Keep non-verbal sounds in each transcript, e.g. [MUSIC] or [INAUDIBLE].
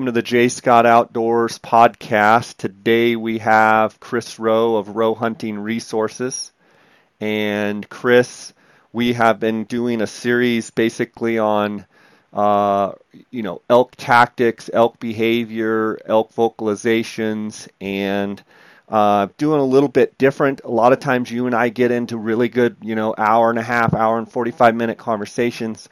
welcome to the J Scott Outdoors podcast. Today we have Chris Roe of Roe Hunting Resources. And Chris, we have been doing a series basically on, uh, you know, elk tactics, elk behavior, elk vocalizations, and uh, doing a little bit different. A lot of times you and I get into really good, you know, hour and a half, hour and 45 minute conversations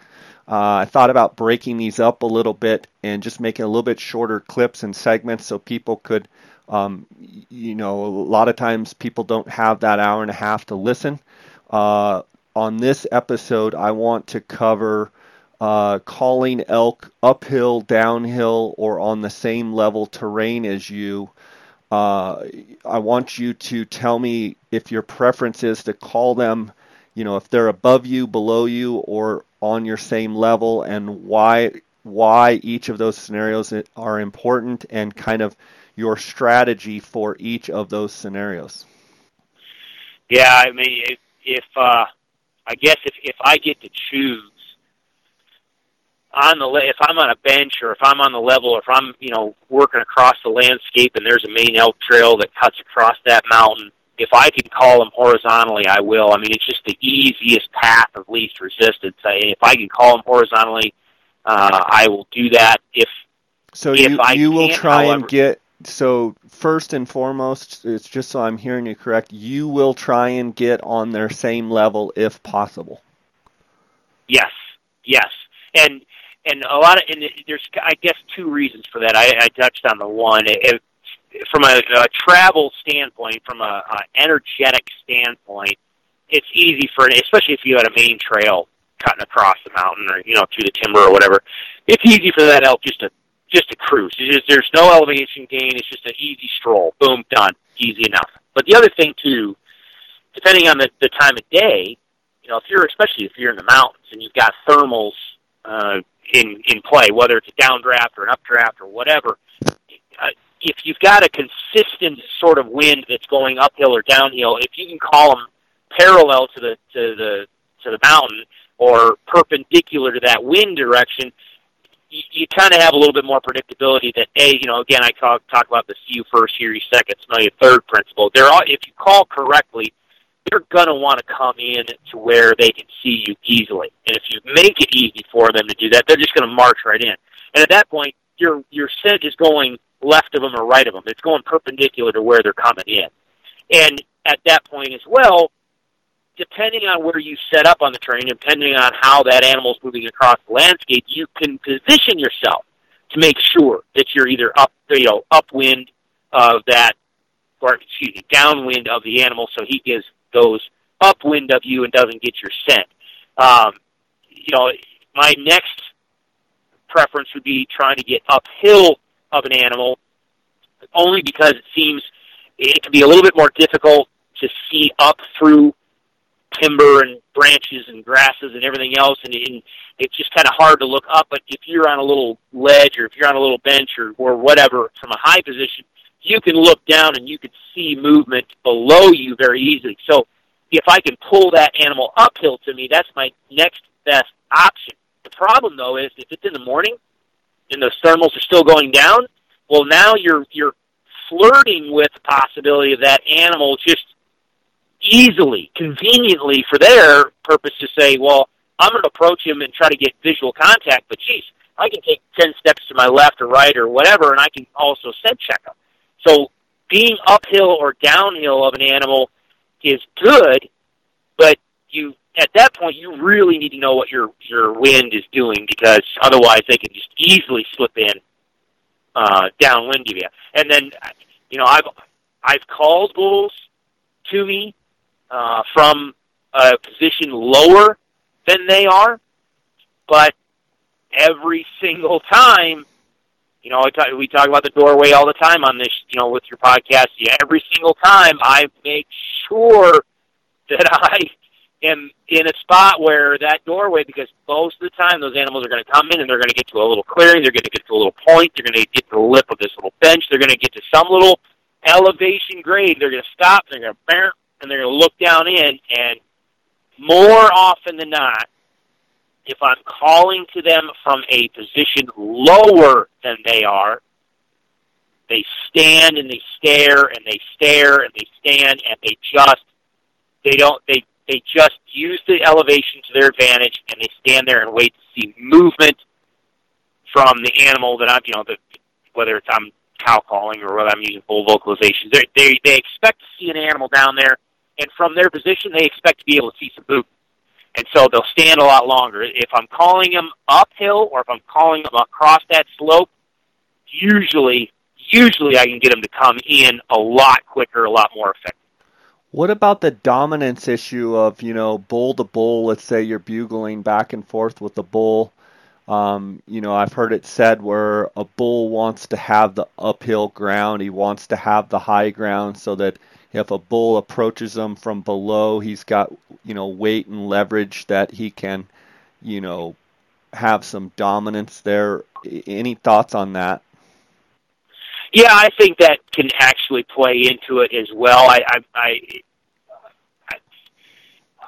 uh, I thought about breaking these up a little bit and just making a little bit shorter clips and segments so people could, um, you know, a lot of times people don't have that hour and a half to listen. Uh, on this episode, I want to cover uh, calling elk uphill, downhill, or on the same level terrain as you. Uh, I want you to tell me if your preference is to call them, you know, if they're above you, below you, or on your same level and why why each of those scenarios are important and kind of your strategy for each of those scenarios. Yeah, I mean, if, if uh, I guess if if I get to choose on the if I'm on a bench or if I'm on the level or if I'm you know working across the landscape and there's a main elk trail that cuts across that mountain, if I can call them horizontally, I will. I mean, it's just the easiest path of least resistance. I, if I can call them horizontally, uh, I will do that. If so, if you I you will try however, and get. So first and foremost, it's just so I'm hearing you correct. You will try and get on their same level if possible. Yes, yes, and and a lot of and there's I guess two reasons for that. I, I touched on the one. If, from a, a travel standpoint, from a, a energetic standpoint, it's easy for, an, especially if you had a main trail cutting across the mountain or you know through the timber or whatever. It's easy for that elk just to just to cruise. It's just, there's no elevation gain. It's just an easy stroll. Boom, done. Easy enough. But the other thing too, depending on the, the time of day, you know, if you're especially if you're in the mountains and you've got thermals uh, in in play, whether it's a downdraft or an updraft or whatever, uh, if you've got a consistent sort of wind that's going uphill or downhill, if you can call them parallel to the to the to the mountain or perpendicular to that wind direction, you, you kind of have a little bit more predictability. That a, you know, again, I talk talk about the see you first, hear you second, smell you third principle. They're all if you call correctly, they're gonna want to come in to where they can see you easily. And if you make it easy for them to do that, they're just gonna march right in. And at that point, your your scent is going left of them or right of them. It's going perpendicular to where they're coming in. And at that point as well, depending on where you set up on the train, depending on how that animal is moving across the landscape, you can position yourself to make sure that you're either up, you know, upwind of that, or excuse me, downwind of the animal, so he gives goes upwind of you and doesn't get your scent. Um, you know, my next preference would be trying to get uphill of an animal, only because it seems it can be a little bit more difficult to see up through timber and branches and grasses and everything else, and, and it's just kind of hard to look up. But if you're on a little ledge or if you're on a little bench or, or whatever from a high position, you can look down and you can see movement below you very easily. So if I can pull that animal uphill to me, that's my next best option. The problem though is if it's in the morning and those thermals are still going down, well, now you're you're flirting with the possibility of that animal just easily, conveniently for their purpose to say, well, I'm going to approach him and try to get visual contact, but geez, I can take 10 steps to my left or right or whatever, and I can also scent check him. So being uphill or downhill of an animal is good, but you at that point, you really need to know what your your wind is doing because otherwise they can just easily slip in uh, downwind of you. And then, you know, I've I've called bulls to me uh, from a position lower than they are, but every single time, you know, I talk, we talk about the doorway all the time on this, you know, with your podcast. Yeah, every single time, I make sure that [LAUGHS] I am in a spot where that doorway, because most of the time those animals are going to come in and they're going to get to a little clearing, they're going to get to a little point, they're going to get to the lip of this little bench, they're going to get to some little elevation grade, they're going to stop, they're going to bear, and they're going to look down in, and more often than not, if I'm calling to them from a position lower than they are, they stand and they stare and they stare and they stand and they just they don't they they just use the elevation to their advantage and they stand there and wait to see movement from the animal that I'm you know the whether it's I'm cow calling or whether I'm using full vocalization. They they they expect to see an animal down there and from their position they expect to be able to see some movement. And so they'll stand a lot longer. If I'm calling them uphill or if I'm calling them across that slope, usually usually I can get them to come in a lot quicker, a lot more effective. What about the dominance issue of, you know, bull to bull? Let's say you're bugling back and forth with the bull. Um, you know, I've heard it said where a bull wants to have the uphill ground, he wants to have the high ground so that if a bull approaches him from below, he's got, you know, weight and leverage that he can, you know, have some dominance there. Any thoughts on that? Yeah, I think that can actually play into it as well. I I I,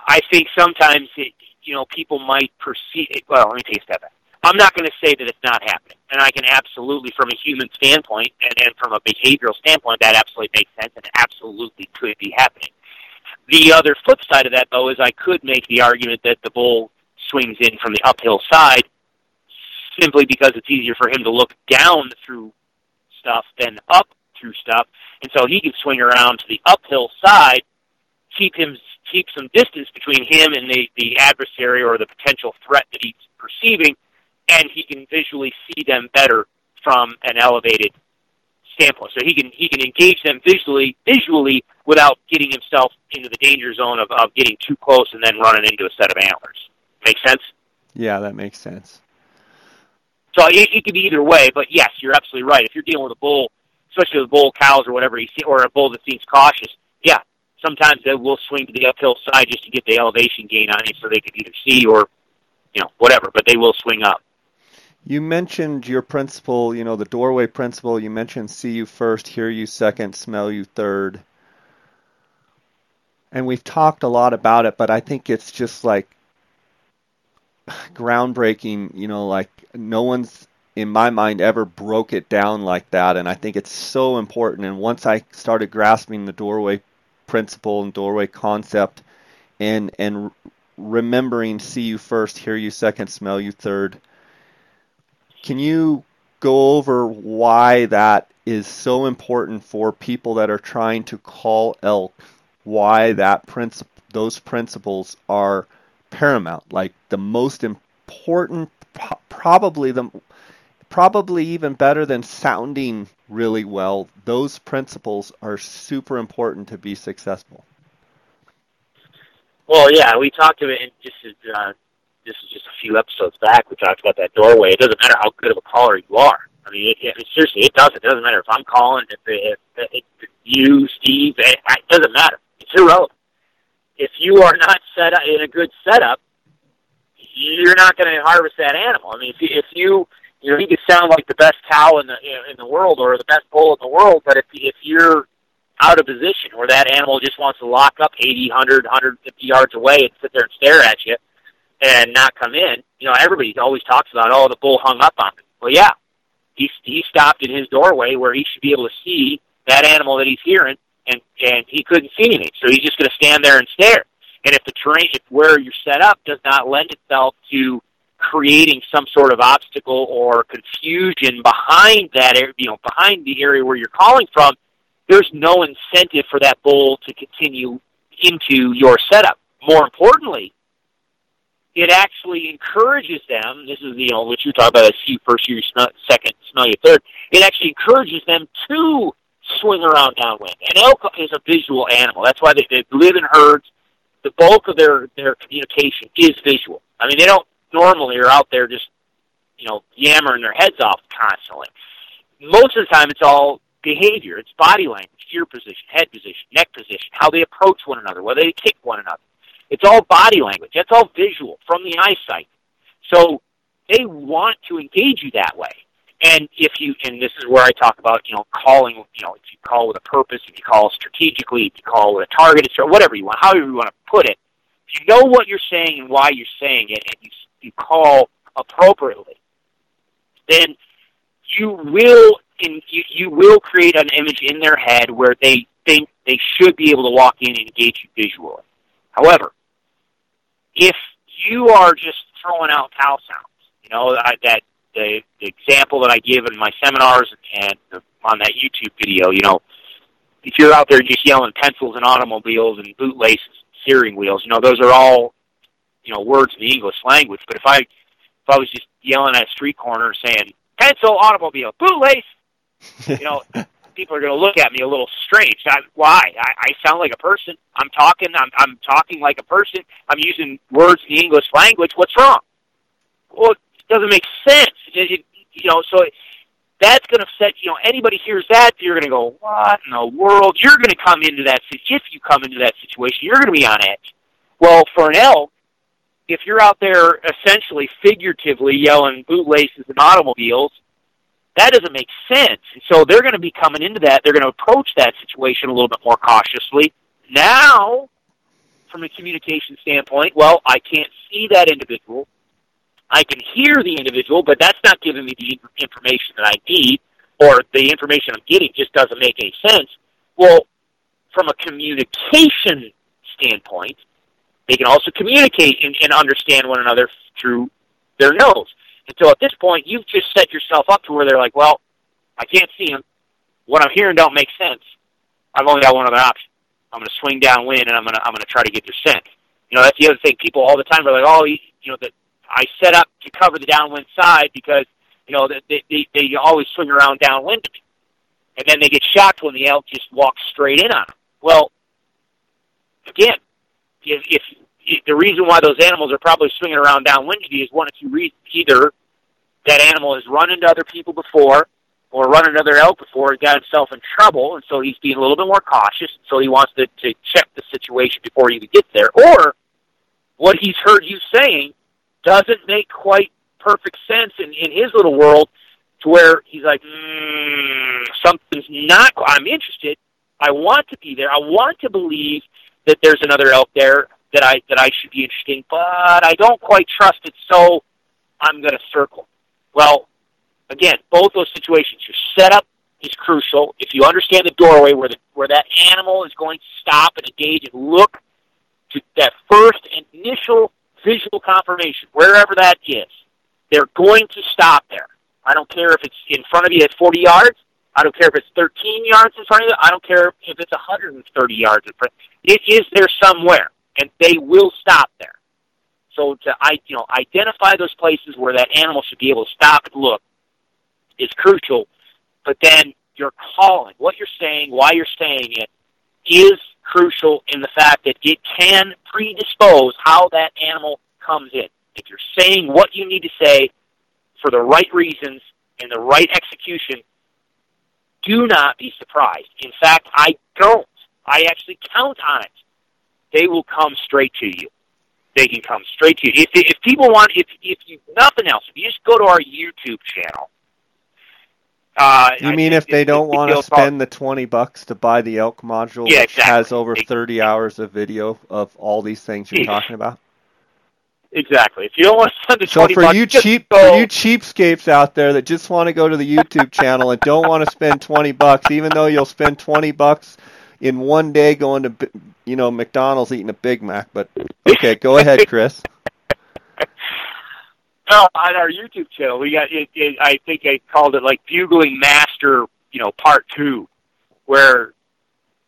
I think sometimes it, you know people might perceive. It, well, let me take a step back. I'm not going to say that it's not happening, and I can absolutely, from a human standpoint and, and from a behavioral standpoint, that absolutely makes sense and absolutely could be happening. The other flip side of that, though, is I could make the argument that the bull swings in from the uphill side simply because it's easier for him to look down through stuff than up through stuff, and so he can swing around to the uphill side, keep him keep some distance between him and the the adversary or the potential threat that he's perceiving, and he can visually see them better from an elevated standpoint. So he can he can engage them visually visually without getting himself into the danger zone of, of getting too close and then running into a set of antlers. Make sense? Yeah, that makes sense. So it, it could be either way, but yes, you're absolutely right. If you're dealing with a bull, especially with bull cows or whatever, or a bull that seems cautious, yeah, sometimes they will swing to the uphill side just to get the elevation gain on it, so they can either see or, you know, whatever. But they will swing up. You mentioned your principle, you know, the doorway principle. You mentioned see you first, hear you second, smell you third. And we've talked a lot about it, but I think it's just like groundbreaking, you know, like no one's in my mind ever broke it down like that and I think it's so important and once I started grasping the doorway principle and doorway concept and and remembering see you first, hear you second, smell you third. Can you go over why that is so important for people that are trying to call elk? Why that principle those principles are paramount, like the most important, probably the probably even better than sounding really well. Those principles are super important to be successful. Well, yeah, we talked about it. Just uh, this is just a few episodes back. We talked about that doorway. It doesn't matter how good of a caller you are. I mean, it, it, seriously, it doesn't. It doesn't matter if I'm calling, if, if, if, if you, Steve. It, it doesn't matter. It's irrelevant. If you are not set up in a good setup, you're not going to harvest that animal. I mean, if you, if you you know, he could sound like the best cow in the in the world or the best bull in the world, but if if you're out of position where that animal just wants to lock up 80, 100, 150 yards away and sit there and stare at you and not come in, you know, everybody always talks about, oh, the bull hung up on me. Well, yeah, he he stopped in his doorway where he should be able to see that animal that he's hearing, and and he couldn't see anything, so he's just going to stand there and stare. And if the terrain, if where you're set up does not lend itself to creating some sort of obstacle or confusion behind that, you know, behind the area where you're calling from, there's no incentive for that bull to continue into your setup. More importantly, it actually encourages them. This is you know what you talk about see first, you smell, second, smell your third. It actually encourages them to swing around downwind. And elk is a visual animal. That's why they, they live in herds the bulk of their their communication is visual. I mean, they don't normally are out there just you know yammering their heads off constantly. Most of the time, it's all behavior. It's body language, ear position, head position, neck position, how they approach one another, whether they kick one another. It's all body language. That's all visual from the eyesight. So they want to engage you that way. And if you, and this is where I talk about, you know, calling, you know, if you call with a purpose, if you call strategically, if you call with a target, whatever you want, however you want to put it, if you know what you're saying and why you're saying it, and you you call appropriately, then you will in, you, you will create an image in their head where they think they should be able to walk in and engage you visually. However, if you are just throwing out cow sounds, you know that the, the example that I give in my seminars and on that YouTube video, you know, if you're out there just yelling pencils and automobiles and bootlaces, and steering wheels, you know, those are all, you know, words in the English language. But if I if I was just yelling at a street corner saying pencil, automobile, bootlace, [LAUGHS] you know, people are going to look at me a little strange. I, why? I, I sound like a person. I'm talking. I'm, I'm talking like a person. I'm using words in the English language. What's wrong? Well, it doesn't make sense. You know, so that's going to set. You know, anybody hears that, you're going to go, "What in the world?" You're going to come into that. If you come into that situation, you're going to be on edge. Well, for an elk, if you're out there essentially figuratively yelling bootlaces and automobiles, that doesn't make sense. And so they're going to be coming into that. They're going to approach that situation a little bit more cautiously. Now, from a communication standpoint, well, I can't see that individual. I can hear the individual, but that's not giving me the information that I need, or the information I'm getting just doesn't make any sense. Well, from a communication standpoint, they can also communicate and, and understand one another through their nose. Until at this point, you've just set yourself up to where they're like, well, I can't see him. What I'm hearing don't make sense. I've only got one other option. I'm going to swing downwind and I'm going to I'm going to try to get their scent. You know, that's the other thing. People all the time are like, oh, you, you know, that I set up to cover the downwind side because you know they they, they always swing around downwind to me, and then they get shocked when the elk just walks straight in on them. Well, again, if, if the reason why those animals are probably swinging around downwind to you is one if you read either that animal has run into other people before or run another elk before, he got himself in trouble, and so he's being a little bit more cautious, so he wants to, to check the situation before he even gets there. Or what he's heard you saying doesn't make quite perfect sense in, in his little world to where he's like, mm, something's not, I'm interested. I want to be there. I want to believe that there's another elk there that I that I should be interested in, but I don't quite trust it, so I'm going to circle. Well, again, both those situations, your setup is crucial. If you understand the doorway where the where that animal is going to stop and engage and look to that first initial visual confirmation, wherever that is, they're going to stop there. I don't care if it's in front of you at 40 yards. I don't care if it's 13 yards in front of you. I don't care if it's 130 yards in front. It is there somewhere, and they will stop there. So to you know identify those places where that animal should be able to stop and look is crucial. But then your calling, what you're saying, why you're saying it, is crucial in the fact that it can predispose how that animal comes in. If you're saying what you need to say for the right reasons and the right execution, do not be surprised. In fact, I don't. I actually count on it. They will come straight to you. They can come straight to you. If, if people want, if, if you, nothing else, if you just go to our YouTube channel, uh, you mean if they don't want to spend the twenty bucks to buy the elk module, yeah, which exactly. has over thirty hours of video of all these things you're talking about? Exactly. If you don't want to spend the so twenty for bucks, you cheap for you cheapskates out there that just want to go to the YouTube channel and don't want to spend twenty bucks, even though you'll spend twenty bucks in one day going to you know McDonald's eating a Big Mac. But okay, go ahead, [LAUGHS] Chris. No, on our YouTube channel, we got. It, it, I think I called it like bugling master, you know, part two, where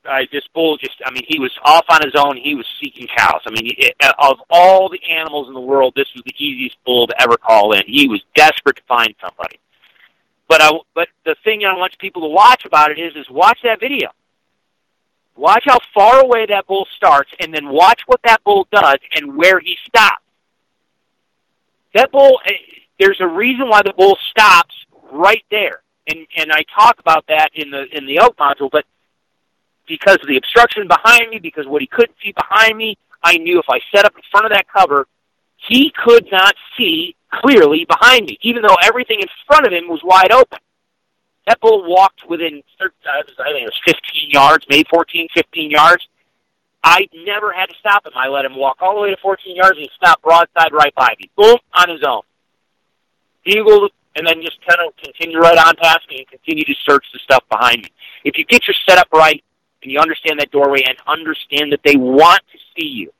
I this bull just. I mean, he was off on his own. He was seeking cows. I mean, it, of all the animals in the world, this was the easiest bull to ever call in. He was desperate to find somebody. But I, but the thing I want people to watch about it is, is watch that video. Watch how far away that bull starts, and then watch what that bull does and where he stops. That bull, eh, there's a reason why the bull stops right there, and and I talk about that in the in the elk module. But because of the obstruction behind me, because what he couldn't see behind me, I knew if I set up in front of that cover, he could not see clearly behind me, even though everything in front of him was wide open. That bull walked within, uh, I think it was 15 yards, maybe 14, 15 yards. I never had to stop him. I let him walk all the way to 14 yards and he stopped broadside right by me. Boom, on his own. Eagle, and then just kind of continue right on past me and continue to search the stuff behind me. If you get your setup right and you understand that doorway and understand that they want to see you,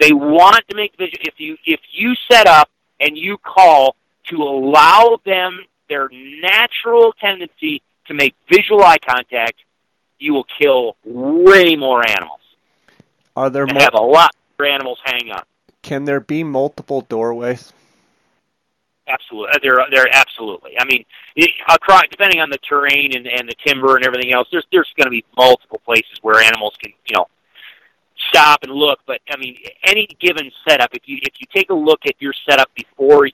they want to make vision. If you if you set up and you call to allow them their natural tendency to make visual eye contact, you will kill way more animals. Are there mul- have a lot more animals hang up. can there be multiple doorways? Absolutely, Uh, they're they're absolutely. I mean, it, across depending on the terrain and and the timber and everything else, there's there's going to be multiple places where animals can you know stop and look. But I mean, any given setup, if you if you take a look at your setup before,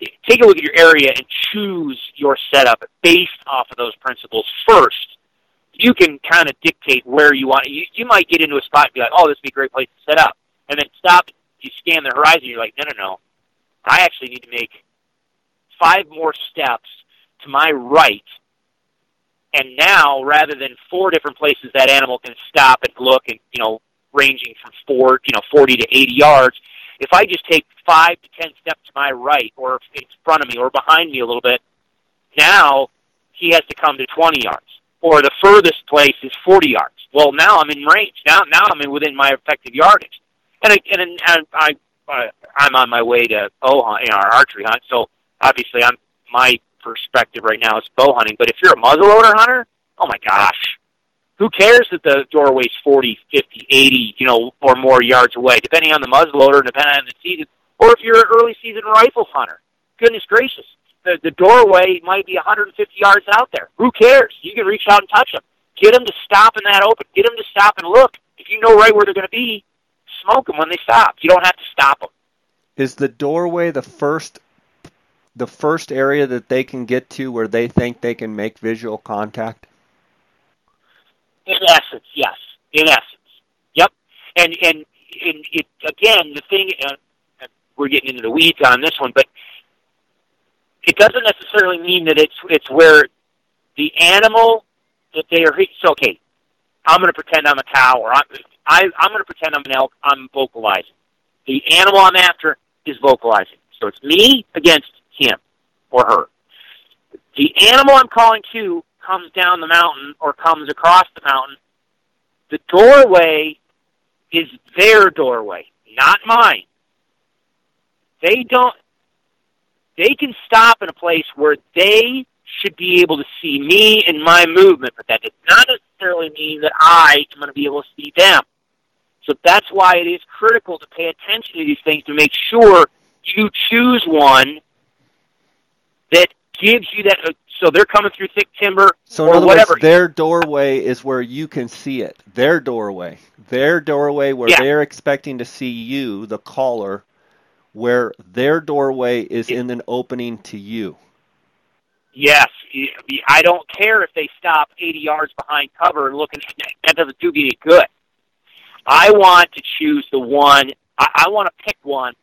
take a look at your area and choose your setup based off of those principles first. You can kind of dictate where you want. You you might get into a spot and be like, oh, this would be a great place to set up, and then stop. You scan the horizon. You're like, no, no, no. I actually need to make five more steps to my right. And now, rather than four different places that animal can stop and look and, you know, ranging from four, you know, 40 to 80 yards, if I just take five to 10 steps to my right or in front of me or behind me a little bit, now he has to come to 20 yards. Or the furthest place is 40 yards. Well, now I'm in range. Now, now I'm in within my effective yardage. And, I, and, and I, I, I'm on my way to bow hunt, you know, our archery hunt, so obviously I'm my perspective right now is bow hunting. But if you're a muzzleloader hunter, oh my gosh, who cares that the doorway's 40, 50, 80, you know, or more yards away, depending on the muzzleloader, depending on the season. Or if you're an early season rifle hunter, goodness gracious, the the doorway might be 150 yards out there. Who cares? You can reach out and touch them. Get them to stop in that open. Get them to stop and look. If you know right where they're going to be, smoke them when they stop. You don't have to stop them. Is the doorway the first the first area that they can get to where they think they can make visual contact? In essence, yes. In essence, yep. And and and it again, the thing uh, we're getting into the weeds on this one, but it doesn't necessarily mean that it's it's where the animal that they are. So okay, I'm going to pretend I'm a cow, or I'm I, I'm going to pretend I'm an elk. I'm vocalizing. The animal I'm after is vocalizing. So it's me against him or her. The animal I'm calling to comes down the mountain or comes across the mountain. The doorway is their doorway, not mine. They don't, they can stop in a place where they should be able to see me and my movement, but that does not necessarily mean that I am going to be able to see them. So that's why it is critical to pay attention to these things to make sure you choose one that gives you that. So they're coming through thick timber So in or other whatever. words, their doorway is where you can see it. Their doorway. Their doorway where Yeah. they're expecting to see you, the caller, where their doorway is in an opening to you. Yes, I don't care if they stop 80 yards behind cover and looking. That doesn't do me any good. I want to choose the one. I, I want to pick one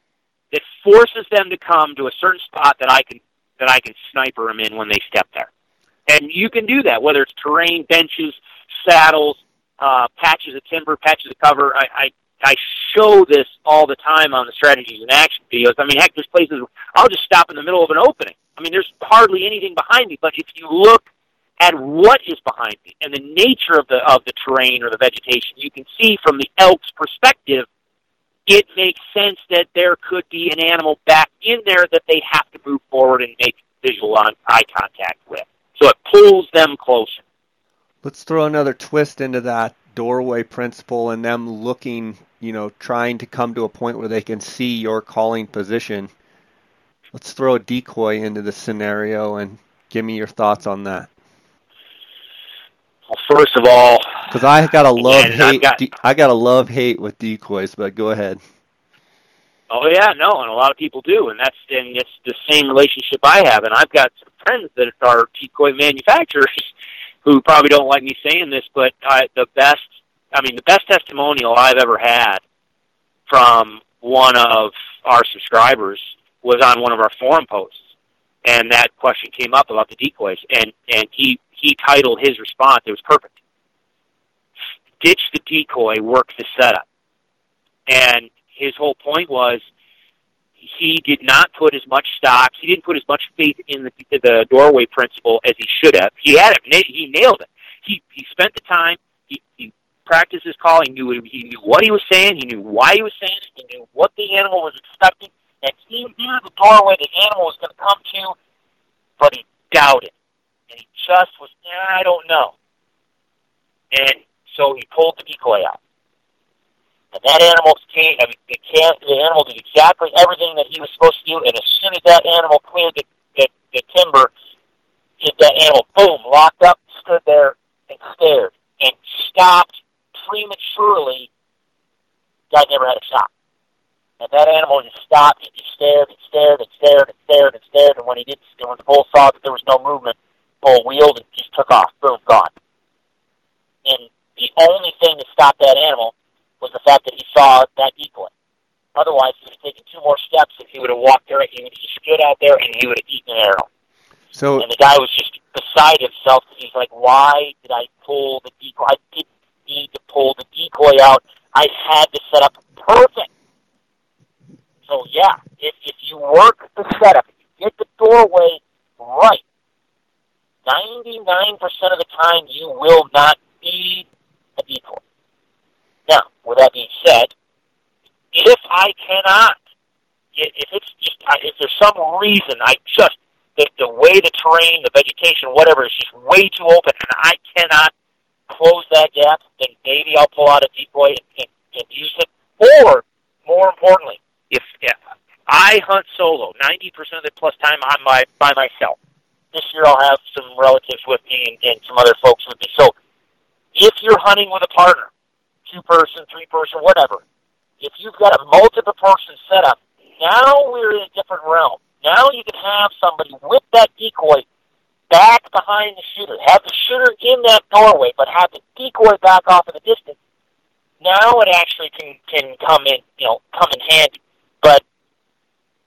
that forces them to come to a certain spot that I can that I can sniper them in when they step there. And you can do that, whether it's terrain, benches, saddles, uh, patches of timber, patches of cover. I, I I show this all the time on the strategies and action videos. I mean, heck, there's places I'll just stop in the middle of an opening. I mean, there's hardly anything behind me, but if you look at what is behind me and the nature of the of the terrain or the vegetation, you can see from the elk's perspective, it makes sense that there could be an animal back in there that they have to move forward and make visual on eye contact with. So it pulls them closer. Let's throw another twist into that doorway principle and them looking, you know, trying to come to a point where they can see your calling position. Let's throw a decoy into the scenario and give me your thoughts on that. Well, first of all, Because I got a [LAUGHS] love hate, got- de- I got a love hate with decoys. But go ahead. Oh yeah, no, and a lot of people do, and that's and it's the same relationship I have. And I've got some friends that are decoy manufacturers who probably don't like me saying this, but I, the best, I mean, the best testimonial I've ever had from one of our subscribers was on one of our forum posts, and that question came up about the decoys, and and he he titled his response. It was perfect. Ditch the decoy, work the setup. And his whole point was he did not put as much stock, he didn't put as much faith in the, the doorway principle as he should have. He had it, he nailed it. He, he spent the time, he, he practiced his call, he knew, he knew what he was saying, he knew why he was saying it, he knew what the animal was expecting, and he knew the doorway the animal was going to come to, but he doubted. And he just was, I don't know. And so he pulled the decoy out. And that animal came, I mean, the, can, the animal did exactly everything that he was supposed to do, and as soon as that animal cleared the, the, the timber, it, that animal, boom, locked up, stood there, and stared, and stopped prematurely. Guy never had a shot. And that animal just stopped, and he stared, and stared, and stared, and stared, and stared, and when he did, when the bull saw that there was no movement, bull wheeled and just took off, boom, gone. And the only thing that stopped that animal was the fact that he saw that decoy. Otherwise, he would have taken two more steps and he would have walked there. He would have stood out there and he would have eaten an arrow. So, and the guy was just beside himself he's like, "Why did I pull the decoy? I didn't need to pull the decoy out. I had to set up perfect." So yeah, if if you work the setup, if you get the doorway right, ninety nine percent of the time you will not need a decoy. Now, with that being said, if I cannot, if it's just, if there's some reason I just, the, the way the terrain, the vegetation, whatever, is just way too open and I cannot close that gap, then maybe I'll pull out a decoy and, and, and use it. Or, more importantly, if, if I hunt solo, 90% of the plus time I'm by, by myself. This year I'll have some relatives with me and, and some other folks with me. So, if you're hunting with a partner, two person, three person, whatever. If you've got a multiple person setup, now we're in a different realm. Now you can have somebody with that decoy back behind the shooter, have the shooter in that doorway, but have the decoy back off in the distance. Now it actually can can come in, you know, come in handy. But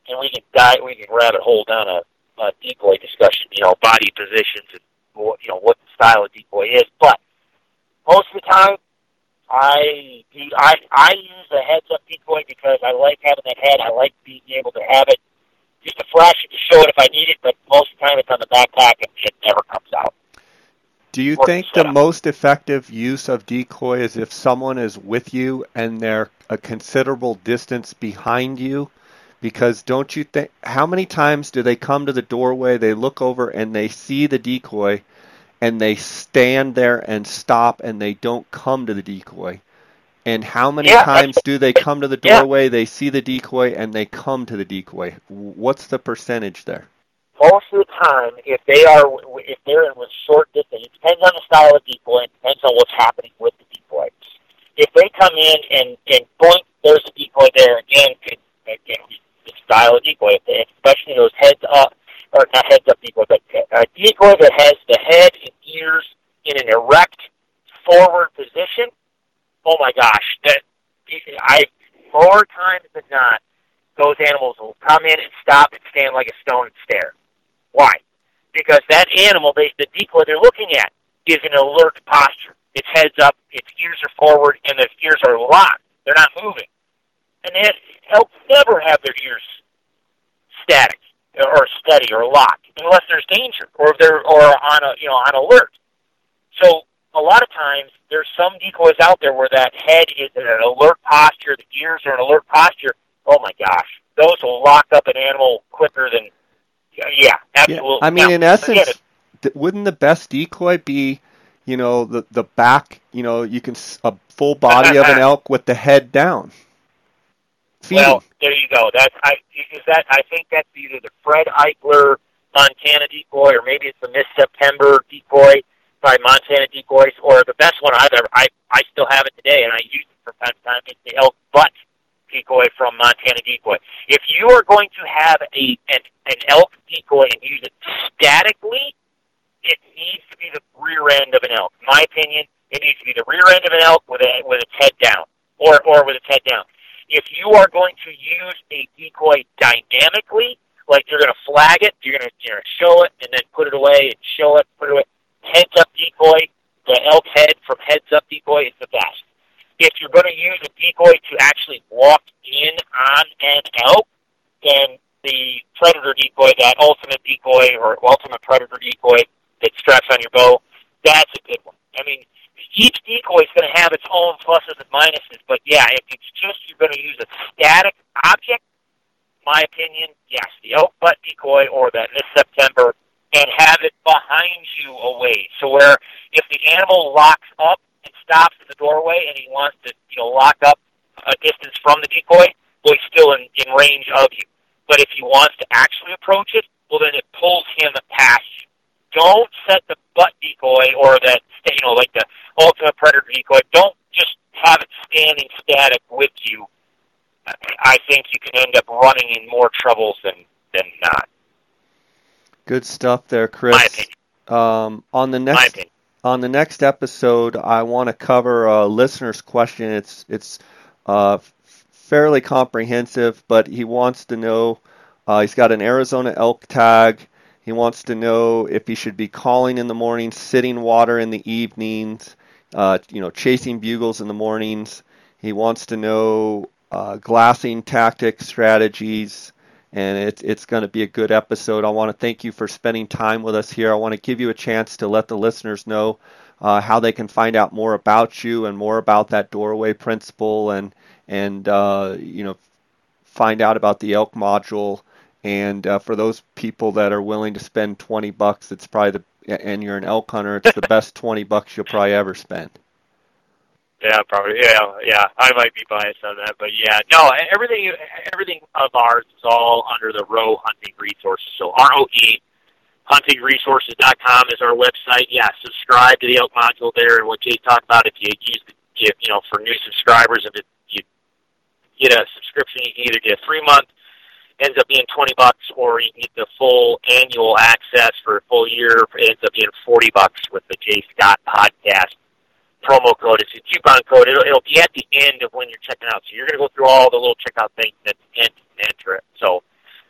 and we can dive, we can rabbit hole down a, a decoy discussion, you know, body positions and you know what the style of decoy is. But most of the time, I I I use a heads up decoy because I like having that head. I like being able to have it just to flash it to show it if I need it. But most of the time, it's on the backpack and it never comes out. Do you think the most effective use of decoy is if someone is with you and they're a considerable distance behind you? Because don't you think how many times do they come to the doorway, they look over and they see the decoy and they stand there and stop and they don't come to the decoy. And how many yeah, times do they come to the doorway, yeah. they see the decoy, and they come to the decoy? What's the percentage there? Most of the time, if they are if they're in with short distance, it depends on the style of decoy. It depends on what's happening with the decoy. If they come in and and boink, there's a decoy there again. Again, the style of decoy, especially those heads up or not heads up decoy, but uh, a decoy that has the head and ears in an erect forward position. Oh my gosh, that I more times than not, those animals will come in and stop and stand like a stone and stare. Why? Because that animal, they, the decoy they're looking at, is an alert posture. Its head's up, its ears are forward, and its ears are locked. They're not moving. And that elk never have their ears static or steady or locked unless there's danger or if they're or on a you know on alert. So a lot of times there's some decoys out there where that head is in an alert posture, the ears are in alert posture. Oh my gosh, those will lock up an animal quicker than yeah, absolutely. Yeah, I mean, now, in essence, wouldn't the best decoy be, you know, the the back? You know, you can a full body of an [LAUGHS] elk with the head down. Feeding. Well, there you go. That's I is that I think that's either the Fred Eichler Montana decoy or maybe it's the Miss September decoy by Montana decoys or the best one I've ever I I still have it today and I use it from time to time. It's the elk butt decoy from Montana decoy. If you are going to have a an, an elk decoy and use it statically, it needs to be the rear end of an elk. In my opinion, it needs to be the rear end of an elk with a with its head down or or with its head down if you are going to use a decoy dynamically, like you're going to flag it, you're going to you know, show it, and then put it away, and show it, put it away. Heads up decoy, the elk head from heads up decoy is the best. if you're going to use a decoy to actually walk in on an elk, then the predator decoy, that ultimate decoy or ultimate predator decoy that straps on your bow, that's a good one. I mean, each decoy is going to have its own pluses and minuses, but yeah, if it's just you're going to use a static object, my opinion, yes, the elk butt decoy or that Miss September, and have it behind you away. So where if the animal locks up and stops at the doorway and he wants to, you know, lock up a distance from the decoy, well, he's still in, in range of you. But if he wants to actually approach it, well, then it pulls him past you. Don't set the butt decoy or that, you know, like the ultimate predator decoy. Don't just have it standing static with you. I think you can end up running in more troubles than than not. Good stuff there, Chris. Um, on the next on the next episode, I want to cover a listener's question. It's it's uh, fairly comprehensive, but he wants to know. Uh, he's got an Arizona elk tag. He wants to know if he should be calling in the morning, sitting water in the evenings, uh, you know, chasing bugles in the mornings. He wants to know uh, glassing tactics, strategies, and it, it's going to be a good episode. I want to thank you for spending time with us here. I want to give you a chance to let the listeners know uh, how they can find out more about you and more about that doorway principle and and uh, you know find out about the elk module. And uh, for those people that are willing to spend 20 bucks, it's probably the and you're an elk hunter, it's the best [LAUGHS] 20 bucks you'll probably ever spend. Yeah, probably. Yeah, yeah. I might be biased on that, but yeah, no. Everything, everything of ours is all under the Roe Hunting Resources. So R O E huntingresources.com is our website. Yeah, subscribe to the elk module there, and what Jay talked about. If you use the, you, you know, for new subscribers, if it, you get a subscription, you can either get a free month, ends up being twenty bucks, or you can get the full annual access for a full year. It ends up being forty bucks with the Jay Scott podcast promo code. It's a coupon code. It'll, it'll be at the end of when you're checking out. So you're going to go through all the little checkout things at the end to enter it. So,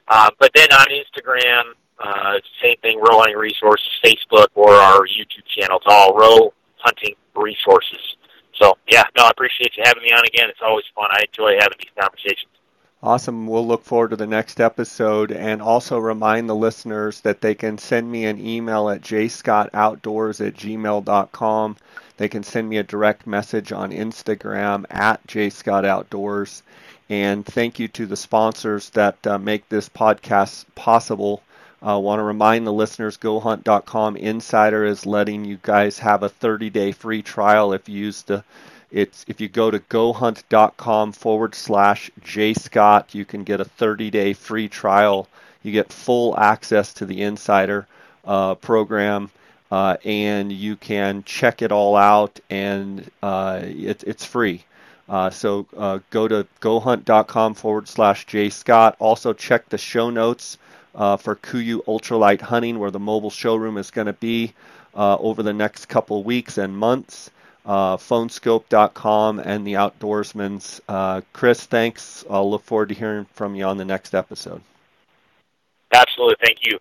uh, but then on Instagram, uh, same thing, Roe Hunting Resources, Facebook, or our YouTube channel. It's all Roe Hunting Resources. So, yeah, no, I appreciate you having me on again. It's always fun. I enjoy having these conversations. Awesome. We'll look forward to the next episode and also remind the listeners that they can send me an email at jscottoutdoors at gmail.com. They can send me a direct message on Instagram at jscottoutdoors. And thank you to the sponsors that uh, make this podcast possible. I uh, want to remind the listeners GoHunt.com Insider is letting you guys have a 30 day free trial if you use the it's if you go to gohunt.com forward slash jscott, you can get a 30 day free trial. You get full access to the Insider uh, program, uh, and you can check it all out, and uh, it, it's free. Uh, so uh, go to gohunt.com forward slash jscott. Also check the show notes uh, for KUIU Ultralight Hunting, where the mobile showroom is going to be over the next couple weeks and months uh, phoneskope.com, and the Outdoorsman's. Uh, Chris, thanks. I'll look forward to hearing from you on the next episode. Absolutely. Thank you.